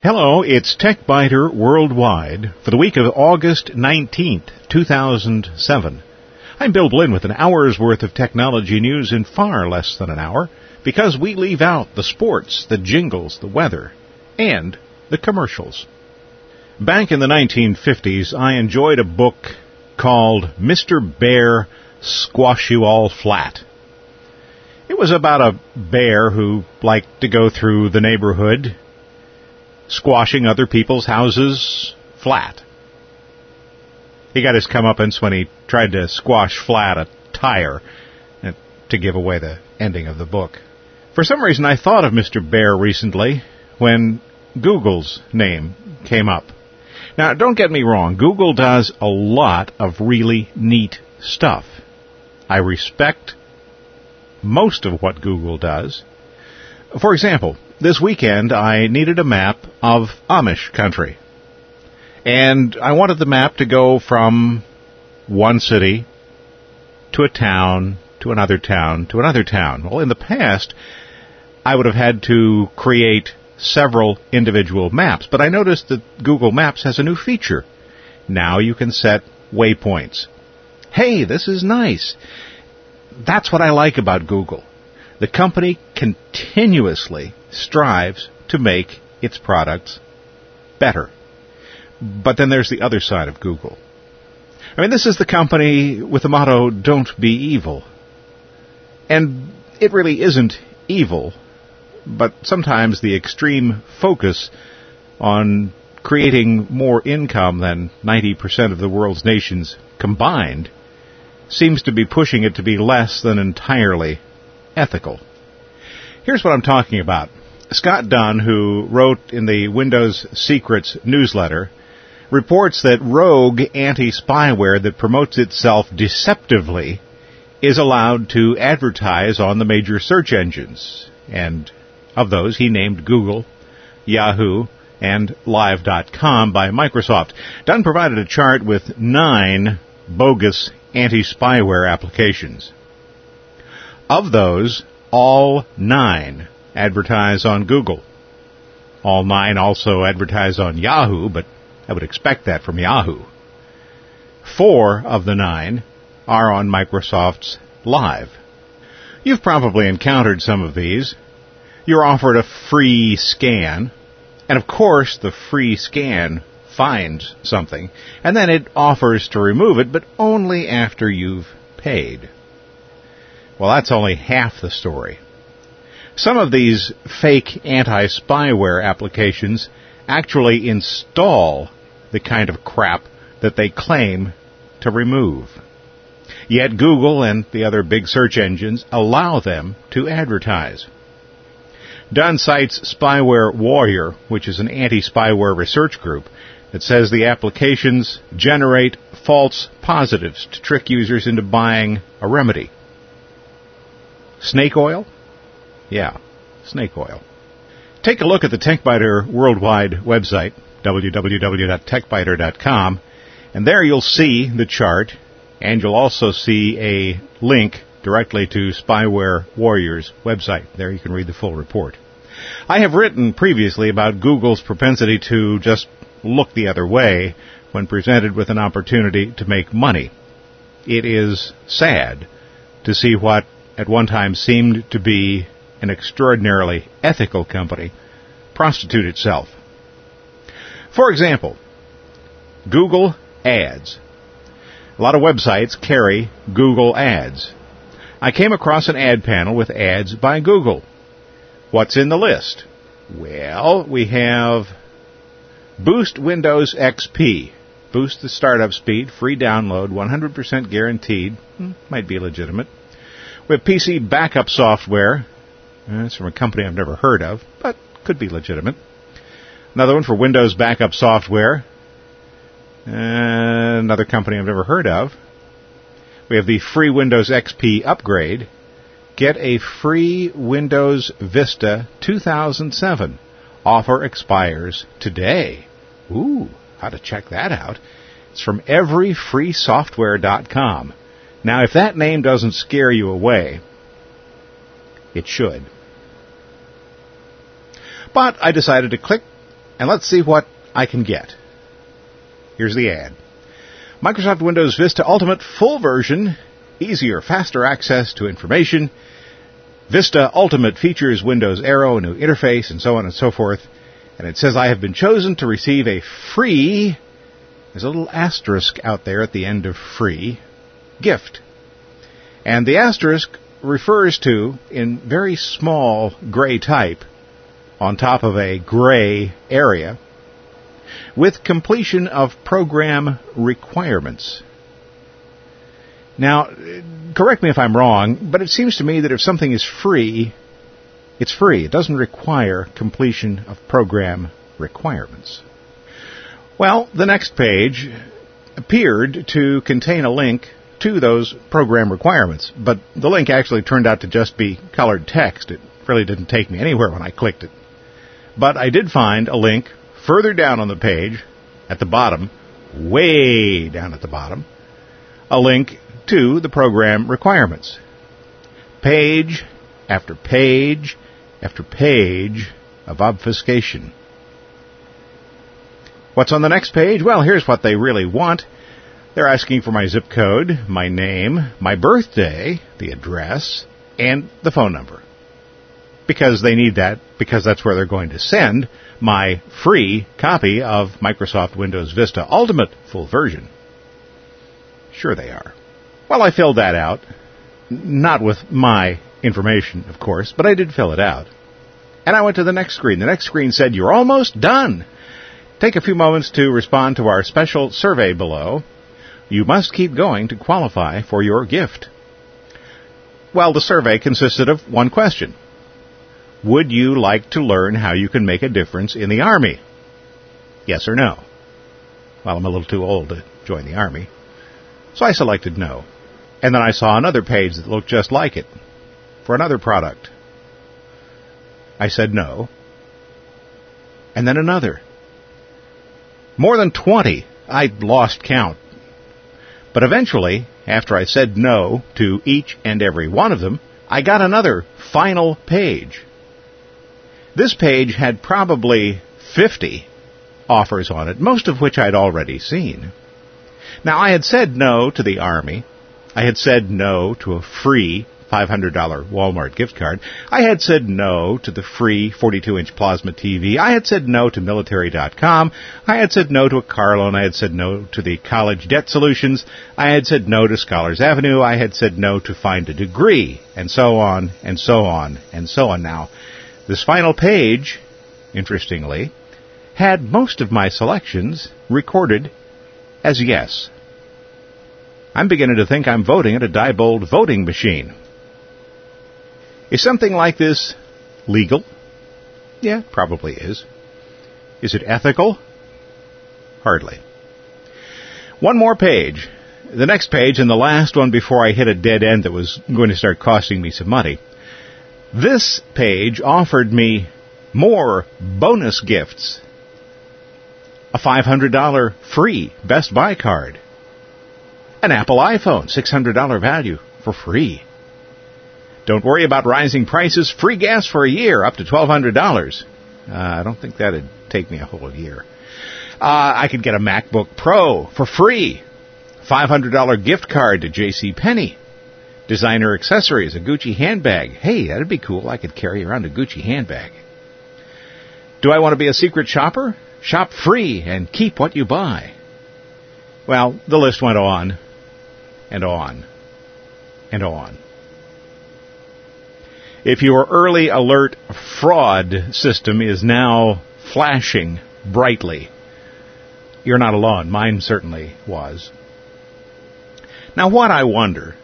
Hello, it's TechByter Worldwide for the week of August 19th, 2007. I'm Bill Blinn with an hour's worth of technology news in far less than an hour because we leave out the sports, the jingles, the weather, and the commercials. Back in the 1950s, I enjoyed a book called Mr. Bear Squash You All Flat. It was about a bear who liked to go through the neighborhood squashing other people's houses flat. He got his comeuppance when he tried to squash flat a tire to give away the ending of the book. For some reason, I thought of Mr. Bear recently when Google's name came up. Now, don't get me wrong, Google does a lot of really neat stuff. I respect most of what Google does. For example, this weekend I needed a map of Amish country. And I wanted the map to go from one city to a town to another town to another town. Well, in the past, I would have had to create several individual maps, but I noticed that Google Maps has a new feature. Now you can set waypoints. Hey, this is nice. That's what I like about Google. The company continuously strives to make its products better. But then there's the other side of Google. I mean, this is the company with the motto, don't be evil. And it really isn't evil, but sometimes the extreme focus on creating more income than 90% of the world's nations combined seems to be pushing it to be less than entirely ethical. Here's what I'm talking about. Scott Dunn, who wrote in the Windows Secrets newsletter, reports that rogue anti-spyware that promotes itself deceptively is allowed to advertise on the major search engines. And of those, he named Google, Yahoo, and Live.com by Microsoft. Dunn provided a chart with nine bogus anti-spyware applications. Of those, all nine advertise on Google. All nine also advertise on Yahoo, but I would expect that from Yahoo. Four of the nine are on Microsoft's Live. You've probably encountered some of these. You're offered a free scan, and of course the free scan finds something, and then it offers to remove it, but only after you've paid. Well, that's only half the story. Some of these fake anti-spyware applications actually install the kind of crap that they claim to remove. Yet Google and the other big search engines allow them to advertise. Dunn cites Spyware Warrior, which is an anti-spyware research group that says the applications generate false positives to trick users into buying a remedy. Snake oil? Yeah, snake oil. Take a look at the TechByter Worldwide website, www.techbyter.com, and there you'll see the chart, and you'll also see a link directly to Spyware Warriors website. There you can read the full report. I have written previously about Google's propensity to just look the other way when presented with an opportunity to make money. It is sad to see what at one time seemed to be an extraordinarily ethical company prostitute itself. For example, Google Ads. A lot of websites carry Google Ads. I came across an ad panel with ads by Google. What's in the list? Well, we have Boost Windows XP. Boost the startup speed, free download, 100% guaranteed. Hmm, might be legitimate. We have PC backup software. Uh, it's from a company I've never heard of, but could be legitimate. Another one for Windows backup software. Uh, another company I've never heard of. We have the free Windows XP upgrade. Get a free Windows Vista 2007. Offer expires today. Ooh, how to check that out. It's from everyfreesoftware.com. Now, if that name doesn't scare you away, it should. But I decided to click and let's see what I can get. Here's the ad. Microsoft Windows Vista Ultimate full version, easier, faster access to information. Vista Ultimate features Windows Aero, a new interface, and so on and so forth. And it says I have been chosen to receive a free, there's a little asterisk out there at the end of free, gift. And the asterisk refers to, in very small gray type, on top of a gray area, with completion of program requirements. Now, correct me if I'm wrong, but it seems to me that if something is free, it's free. It doesn't require completion of program requirements. Well, the next page appeared to contain a link to those program requirements, but the link actually turned out to just be colored text. It really didn't take me anywhere when I clicked it. But I did find a link further down on the page, at the bottom, way down at the bottom, a link to the program requirements. Page after page after page of obfuscation. What's on the next page? Well, here's what they really want. They're asking for my zip code, my name, my birthday, the address, and the phone number. Because they need that, because that's where they're going to send my free copy of Microsoft Windows Vista Ultimate full version. Sure they are. Well, I filled that out. Not with my information, of course, but I did fill it out. And I went to the next screen. The next screen said, You're almost done. Take a few moments to respond to our special survey below. You must keep going to qualify for your gift. Well, the survey consisted of one question. Would you like to learn how you can make a difference in the Army? Yes or no? Well, I'm a little too old to join the Army. So I selected no. And then I saw another page that looked just like it for another product. I said no. And then another. More than 20. I lost count. But eventually, after I said no to each and every one of them, I got another final page. This page had probably 50 offers on it, most of which I'd already seen. Now, I had said no to the Army. I had said no to a free $500 Walmart gift card. I had said no to the free 42-inch plasma TV. I had said no to military.com. I had said no to a car loan. I had said no to the college debt solutions. I had said no to Scholars Avenue. I had said no to find a degree, and so on, and so on, and so on. Now, this final page, interestingly, had most of my selections recorded as yes. I'm beginning to think I'm voting at a Diebold voting machine. Is something like this legal? Yeah, probably is. Is it ethical? Hardly. One more page. The next page and the last one before I hit a dead end that was going to start costing me some money. This page offered me more bonus gifts. A $500 free Best Buy card. An Apple iPhone, $600 value for free. Don't worry about rising prices. Free gas for a year, up to $1,200. Uh, I don't think that'd take me a whole year. Uh, I could get a MacBook Pro for free. $500 gift card to J.C. Penney. Designer accessories, a Gucci handbag. Hey, that'd be cool. I could carry around a Gucci handbag. Do I want to be a secret shopper? Shop free and keep what you buy. Well, the list went on and on and on. If your early alert fraud system is now flashing brightly, you're not alone. Mine certainly was. Now, what I wonder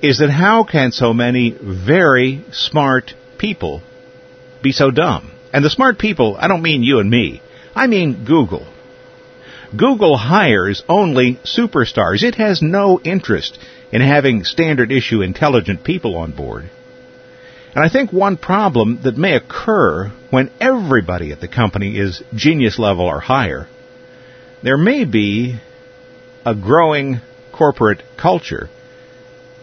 is that how can so many very smart people be so dumb? And the smart people, I don't mean you and me. I mean Google. Google hires only superstars. It has no interest in having standard issue intelligent people on board. And I think one problem that may occur when everybody at the company is genius level or higher, there may be a growing corporate culture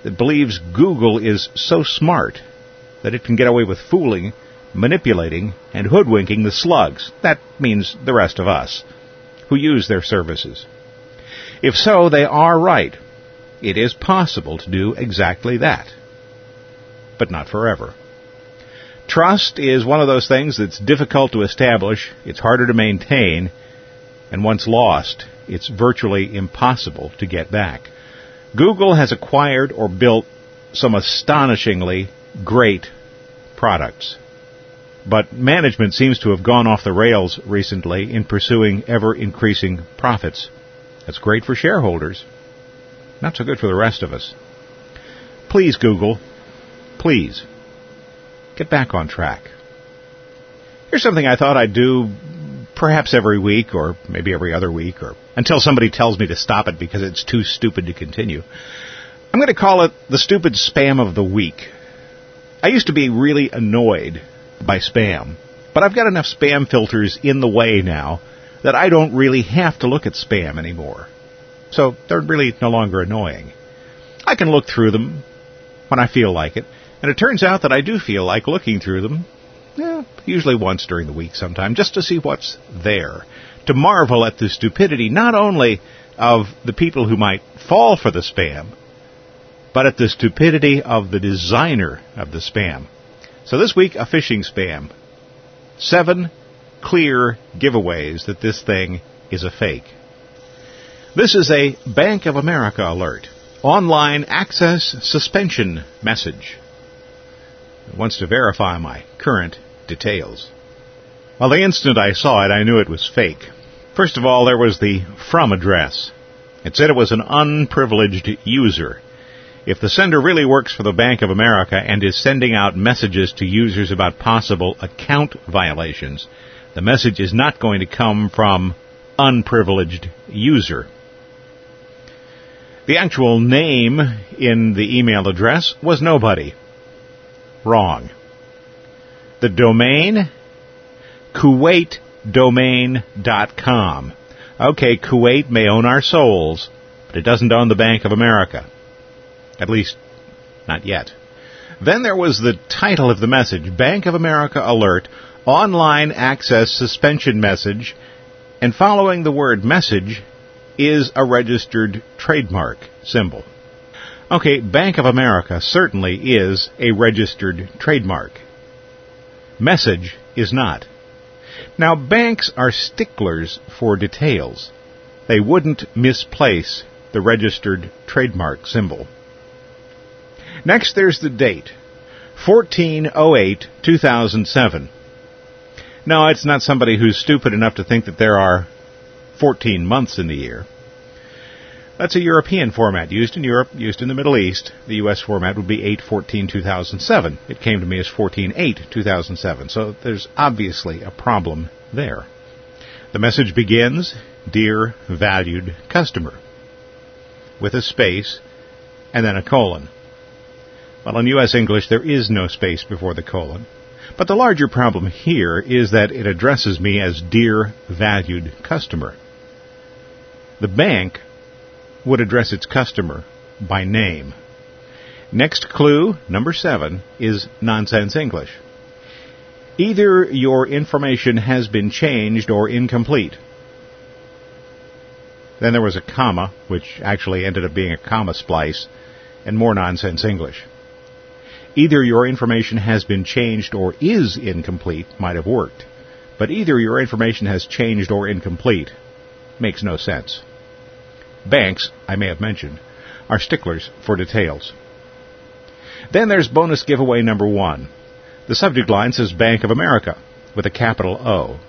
that believes Google is so smart that it can get away with fooling manipulating and hoodwinking the slugs. That means the rest of us who use their services. If so, they are right. It is possible to do exactly that. But not forever. Trust is one of those things that's difficult to establish, it's harder to maintain, and once lost, it's virtually impossible to get back. Google has acquired or built some astonishingly great products. But management seems to have gone off the rails recently in pursuing ever increasing profits. That's great for shareholders. Not so good for the rest of us. Please, Google, please, get back on track. Here's something I thought I'd do perhaps every week or maybe every other week or until somebody tells me to stop it because it's too stupid to continue. I'm going to call it the stupid spam of the week. I used to be really annoyed by spam, but I've got enough spam filters in the way now that I don't really have to look at spam anymore. So they're really no longer annoying. I can look through them when I feel like it, and it turns out that I do feel like looking through them, usually once during the week sometime, just to see what's there. To marvel at the stupidity not only of the people who might fall for the spam, but at the stupidity of the designer of the spam. So this week, a phishing spam. Seven clear giveaways that this thing is a fake. This is a Bank of America alert. Online access suspension message. Wants to verify my current details. Well, the instant I saw it, I knew it was fake. First of all, there was the from address. It said it was an unprivileged user. If the sender really works for the Bank of America and is sending out messages to users about possible account violations, the message is not going to come from unprivileged user. The actual name in the email address was nobody. Wrong. The domain, KuwaitDomain.com. Okay, Kuwait may own our souls, but it doesn't own the Bank of America. At least, not yet. Then there was the title of the message Bank of America Alert, Online Access Suspension Message, and following the word message is a registered trademark symbol. Okay, Bank of America certainly is a registered trademark. Message is not. Now, banks are sticklers for details. They wouldn't misplace the registered trademark symbol. Next, there's the date 1408 2007. No, it's not somebody who's stupid enough to think that there are 14 months in the year. That's a European format used in Europe, used in the Middle East. The US format would be 8-14-2007. It came to me as 14-8-2007. So there's obviously a problem there. The message begins, Dear Valued Customer, with a space and then a colon. Well, in U.S. English, there is no space before the colon. But the larger problem here is that it addresses me as dear valued customer. The bank would address its customer by name. Next clue, number seven, is nonsense English. Either your information has been changed or incomplete. Then there was a comma, which actually ended up being a comma splice, and more nonsense English. Either your information has been changed or is incomplete might have worked. But either your information has changed or incomplete makes no sense. Banks, I may have mentioned, are sticklers for details. Then there's bonus giveaway number one. The subject line says Bank of America with a capital O.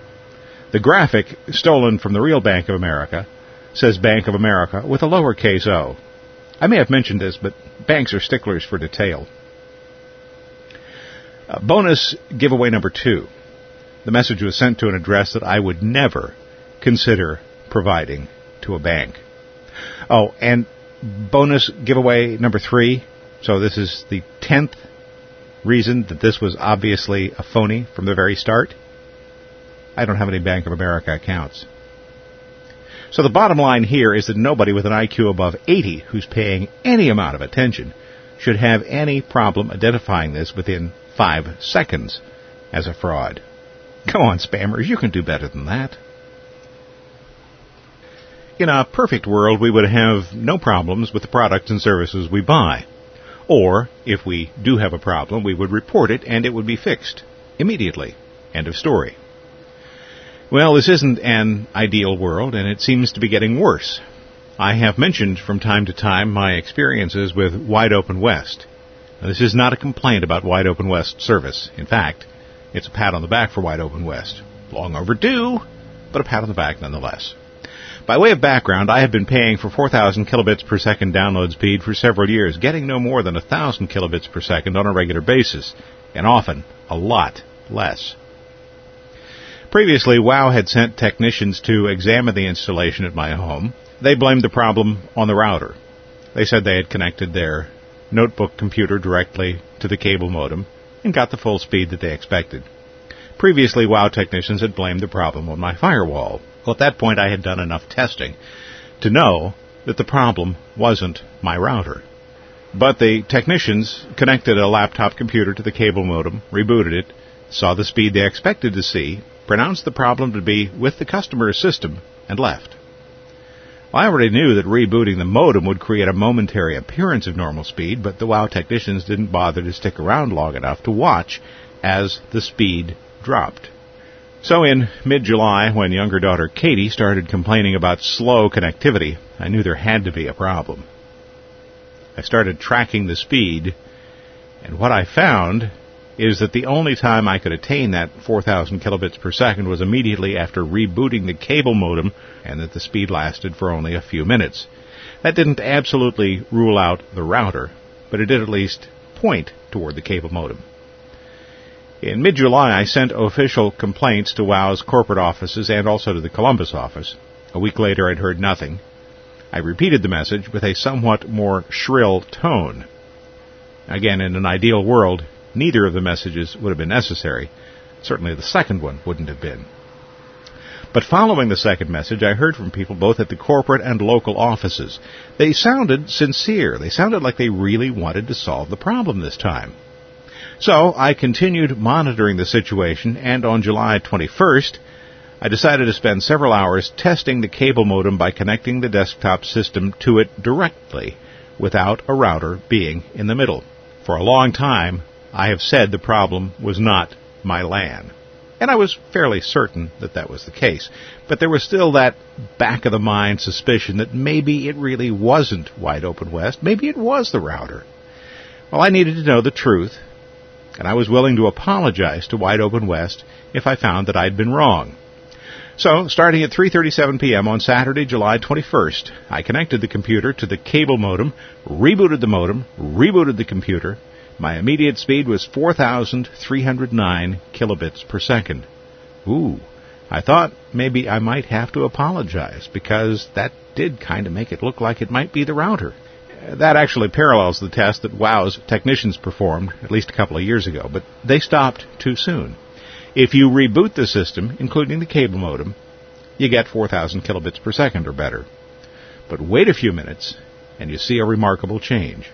The graphic, stolen from the real Bank of America, says Bank of America with a lowercase o. I may have mentioned this, but banks are sticklers for detail. Uh, bonus giveaway number two. The message was sent to an address that I would never consider providing to a bank. Oh, and bonus giveaway number three. So this is the tenth reason that this was obviously a phony from the very start. I don't have any Bank of America accounts. So the bottom line here is that nobody with an IQ above 80 who's paying any amount of attention should have any problem identifying this within five seconds. as a fraud. Come on, spammers, you can do better than that. In a perfect world, we would have no problems with the products and services we buy. Or, if we do have a problem, we would report it and it would be fixed immediately. End of story. Well, this isn't an ideal world, and it seems to be getting worse. I have mentioned from time to time my experiences with Wide Open West. Now, this is not a complaint about Wide Open West service. In fact, it's a pat on the back for Wide Open West. Long overdue, but a pat on the back nonetheless. By way of background, I have been paying for 4,000 kilobits per second download speed for several years, getting no more than 1,000 kilobits per second on a regular basis, and often a lot less. Previously, WOW had sent technicians to examine the installation at my home. They blamed the problem on the router. They said they had connected their notebook computer directly to the cable modem and got the full speed that they expected. Previously, WOW technicians had blamed the problem on my firewall. Well, at that point, I had done enough testing to know that the problem wasn't my router. But the technicians connected a laptop computer to the cable modem, rebooted it, saw the speed they expected to see, pronounced the problem to be with the customer's system, and left. Well, I already knew that rebooting the modem would create a momentary appearance of normal speed, but the WOW technicians didn't bother to stick around long enough to watch as the speed dropped. So in mid-July, when younger daughter Katie started complaining about slow connectivity, I knew there had to be a problem. I started tracking the speed, and what I found is that the only time I could attain that 4,000 kilobits per second was immediately after rebooting the cable modem, and that the speed lasted for only a few minutes. That didn't absolutely rule out the router, but it did at least point toward the cable modem. In mid-July, I sent official complaints to WOW's corporate offices and also to the Columbus office. A week later, I'd heard nothing. I repeated the message with a somewhat more shrill tone. Again, in an ideal world, neither of the messages would have been necessary. Certainly the second one wouldn't have been. But following the second message, I heard from people both at the corporate and local offices. They sounded sincere. They sounded like they really wanted to solve the problem this time. So I continued monitoring the situation, and on July 21st, I decided to spend several hours testing the cable modem by connecting the desktop system to it directly, without a router being in the middle. For a long time, I have said the problem was not my LAN. And I was fairly certain that that was the case. But there was still that back of the mind suspicion that maybe it really wasn't Wide Open West. Maybe it was the router. Well, I needed to know the truth, and I was willing to apologize to Wide Open West if I found that I'd been wrong. So, starting at 3:37 p.m. on Saturday, July 21st, I connected the computer to the cable modem, rebooted the modem, rebooted the computer. My immediate speed was 4,309 kilobits per second. Ooh, I thought maybe I might have to apologize because that did kind of make it look like it might be the router. That actually parallels the test that WOW's technicians performed at least a couple of years ago, but they stopped too soon. If you reboot the system, including the cable modem, you get 4,000 kilobits per second or better. But wait a few minutes, and you see a remarkable change.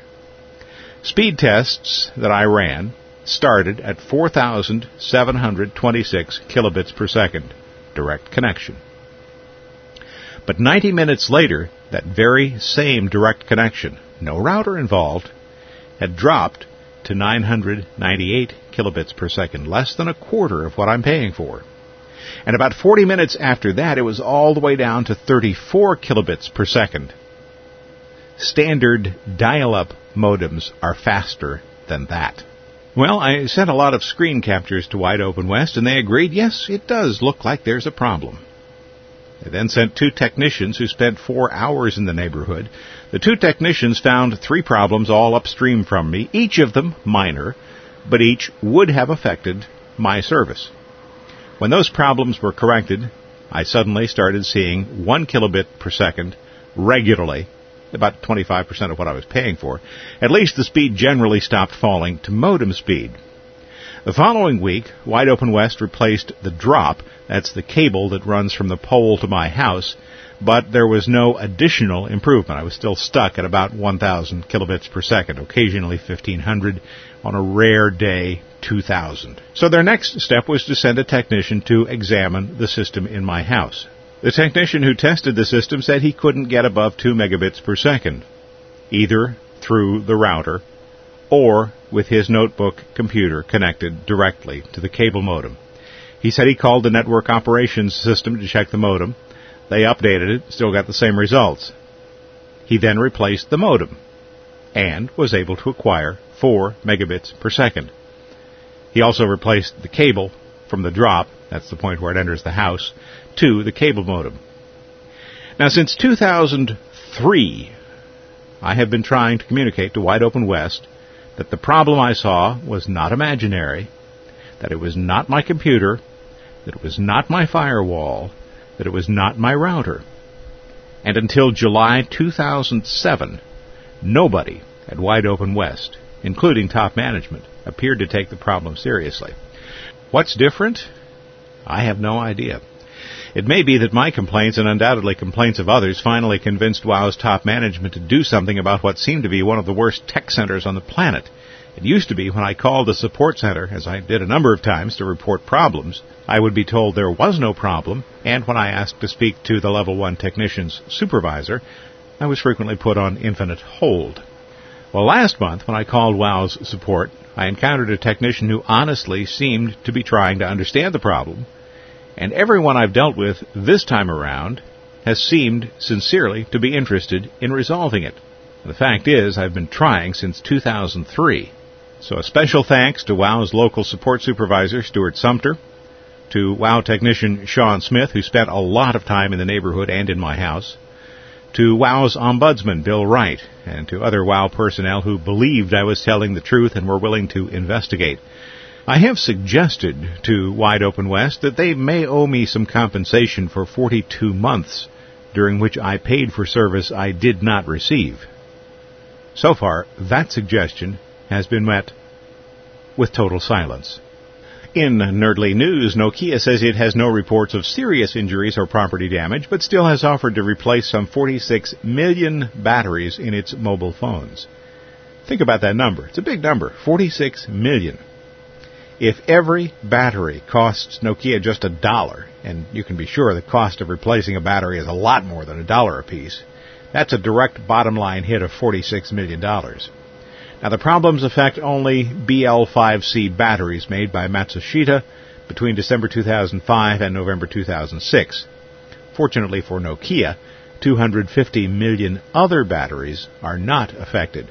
Speed tests that I ran started at 4,726 kilobits per second, direct connection. But 90 minutes later, that very same direct connection, no router involved, had dropped to 998 kilobits per second, less than a quarter of what I'm paying for. And about 40 minutes after that, it was all the way down to 34 kilobits per second. Standard dial-up modems are faster than that. Well, I sent a lot of screen captures to Wide Open West, and they agreed, yes, it does look like there's a problem. They then sent two technicians who spent four hours in the neighborhood. The two technicians found three problems all upstream from me, each of them minor, but each would have affected my service. When those problems were corrected, I suddenly started seeing one kilobit per second regularly, about 25% of what I was paying for. At least the speed generally stopped falling to modem speed. The following week, Wide Open West replaced the drop, that's the cable that runs from the pole to my house, but there was no additional improvement. I was still stuck at about 1,000 kilobits per second, occasionally 1,500, on a rare day, 2,000. So their next step was to send a technician to examine the system in my house. The technician who tested the system said he couldn't get above 2 megabits per second, either through the router or with his notebook computer connected directly to the cable modem. He said he called the network operations system to check the modem. They updated it, still got the same results. He then replaced the modem and was able to acquire 4 megabits per second. He also replaced the cable from the drop, that's the point where it enters the house, to the cable modem. Now, since 2003, I have been trying to communicate to Wide Open West that the problem I saw was not imaginary, that it was not my computer, that it was not my firewall, that it was not my router. And until July 2007, nobody at Wide Open West, including top management, appeared to take the problem seriously. What's different? I have no idea. It may be that my complaints and undoubtedly complaints of others finally convinced WOW's top management to do something about what seemed to be one of the worst tech centers on the planet. It used to be when I called the support center, as I did a number of times to report problems, I would be told there was no problem, and when I asked to speak to the level 1 technician's supervisor, I was frequently put on infinite hold. Well, last month, when I called WOW's support, I encountered a technician who honestly seemed to be trying to understand the problem and everyone I've dealt with this time around has seemed sincerely to be interested in resolving it. The fact is, I've been trying since 2003. So a special thanks to WOW's local support supervisor, Stuart Sumter, to WOW technician Sean Smith, who spent a lot of time in the neighborhood and in my house, to WOW's ombudsman, Bill Wright, and to other WOW personnel who believed I was telling the truth and were willing to investigate. I have suggested to Wide Open West that they may owe me some compensation for 42 months during which I paid for service I did not receive. So far, that suggestion has been met with total silence. In Nerdly News, Nokia says it has no reports of serious injuries or property damage, but still has offered to replace some 46 million batteries in its mobile phones. Think about that number. It's a big number. 46 million. If every battery costs Nokia just a dollar, and you can be sure the cost of replacing a battery is a lot more than a dollar apiece, that's a direct bottom line hit of $46 million. Now, the problems affect only BL5C batteries made by Matsushita between December 2005 and November 2006. Fortunately for Nokia, 250 million other batteries are not affected.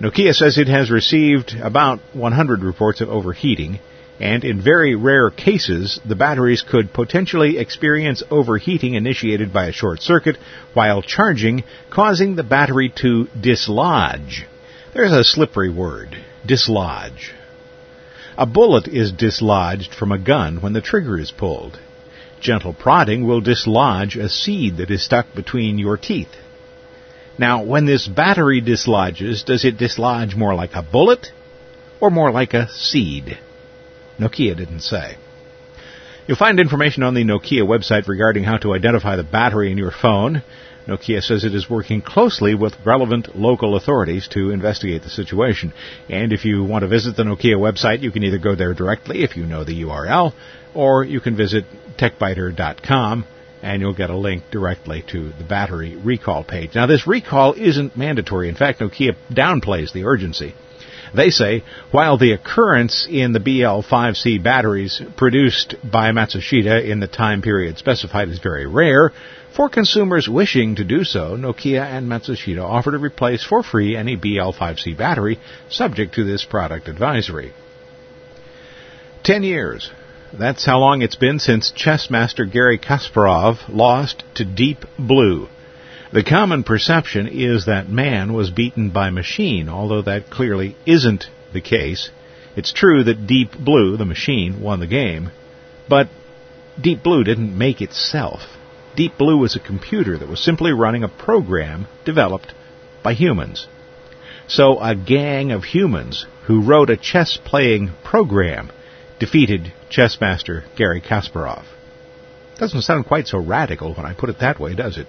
Nokia says it has received about 100 reports of overheating, and in very rare cases, the batteries could potentially experience overheating initiated by a short circuit while charging, causing the battery to dislodge. There's a slippery word, dislodge. A bullet is dislodged from a gun when the trigger is pulled. Gentle prodding will dislodge a seed that is stuck between your teeth. Now, when this battery dislodges, does it dislodge more like a bullet or more like a seed? Nokia didn't say. You'll find information on the Nokia website regarding how to identify the battery in your phone. Nokia says it is working closely with relevant local authorities to investigate the situation. And if you want to visit the Nokia website, you can either go there directly if you know the URL, or you can visit techbyter.com and you'll get a link directly to the battery recall page. Now, this recall isn't mandatory. In fact, Nokia downplays the urgency. They say while the occurrence in the BL5C batteries produced by Matsushita in the time period specified is very rare, for consumers wishing to do so, Nokia and Matsushita offer to replace for free any BL5C battery subject to this product advisory. Ten years that's how long it's been since chess master Garry Kasparov lost to Deep Blue. The common perception is that man was beaten by machine, although that clearly isn't the case. It's true that Deep Blue, the machine, won the game, but Deep Blue didn't make itself. Deep Blue was a computer that was simply running a program developed by humans. So a gang of humans who wrote a chess playing program defeated chess master Garry Kasparov. Doesn't sound quite so radical when I put it that way, does it?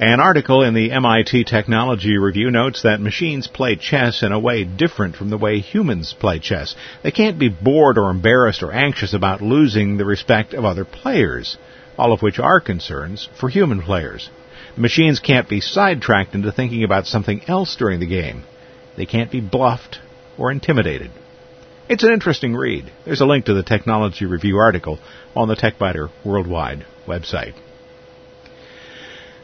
An article in the MIT Technology Review notes that machines play chess in a way different from the way humans play chess. They can't be bored or embarrassed or anxious about losing the respect of other players, all of which are concerns for human players. The machines can't be sidetracked into thinking about something else during the game. They can't be bluffed or intimidated. It's an interesting read. There's a link to the Technology Review article on the TechByter Worldwide website.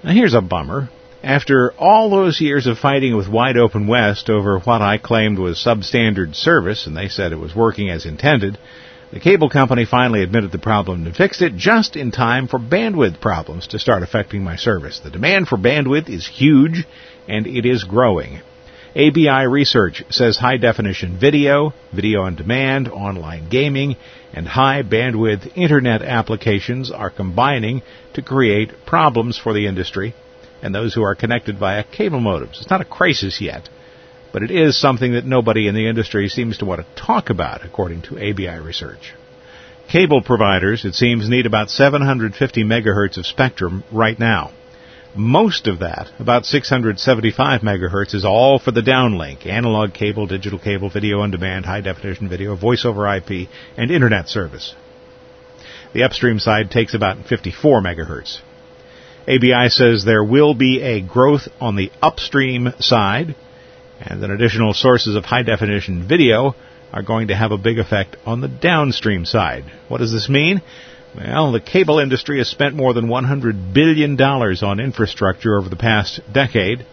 Now here's a bummer. After all those years of fighting with Wide Open West over what I claimed was substandard service, and they said it was working as intended, the cable company finally admitted the problem and fixed it just in time for bandwidth problems to start affecting my service. The demand for bandwidth is huge, and it is growing. ABI Research says high definition video, video on demand, online gaming, and high bandwidth internet applications are combining to create problems for the industry and those who are connected via cable modems. It's not a crisis yet, but it is something that nobody in the industry seems to want to talk about, according to ABI Research. Cable providers, it seems, need about 750 megahertz of spectrum right now. Most of that, about 675 megahertz, is all for the downlink, analog cable, digital cable, video on demand, high definition video, voice over IP, and internet service. The upstream side takes about 54 megahertz. ABI says there will be a growth on the upstream side, and that additional sources of high definition video are going to have a big effect on the downstream side. What does this mean? Well, the cable industry has spent more than $100 billion on infrastructure over the past decade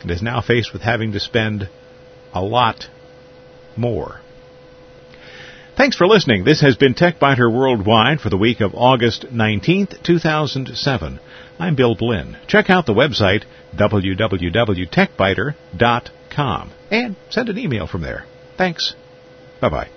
and is now faced with having to spend a lot more. Thanks for listening. This has been TechByter Worldwide for the week of August 19th, 2007. I'm Bill Blinn. Check out the website www.techbyter.com and send an email from there. Thanks. Bye bye.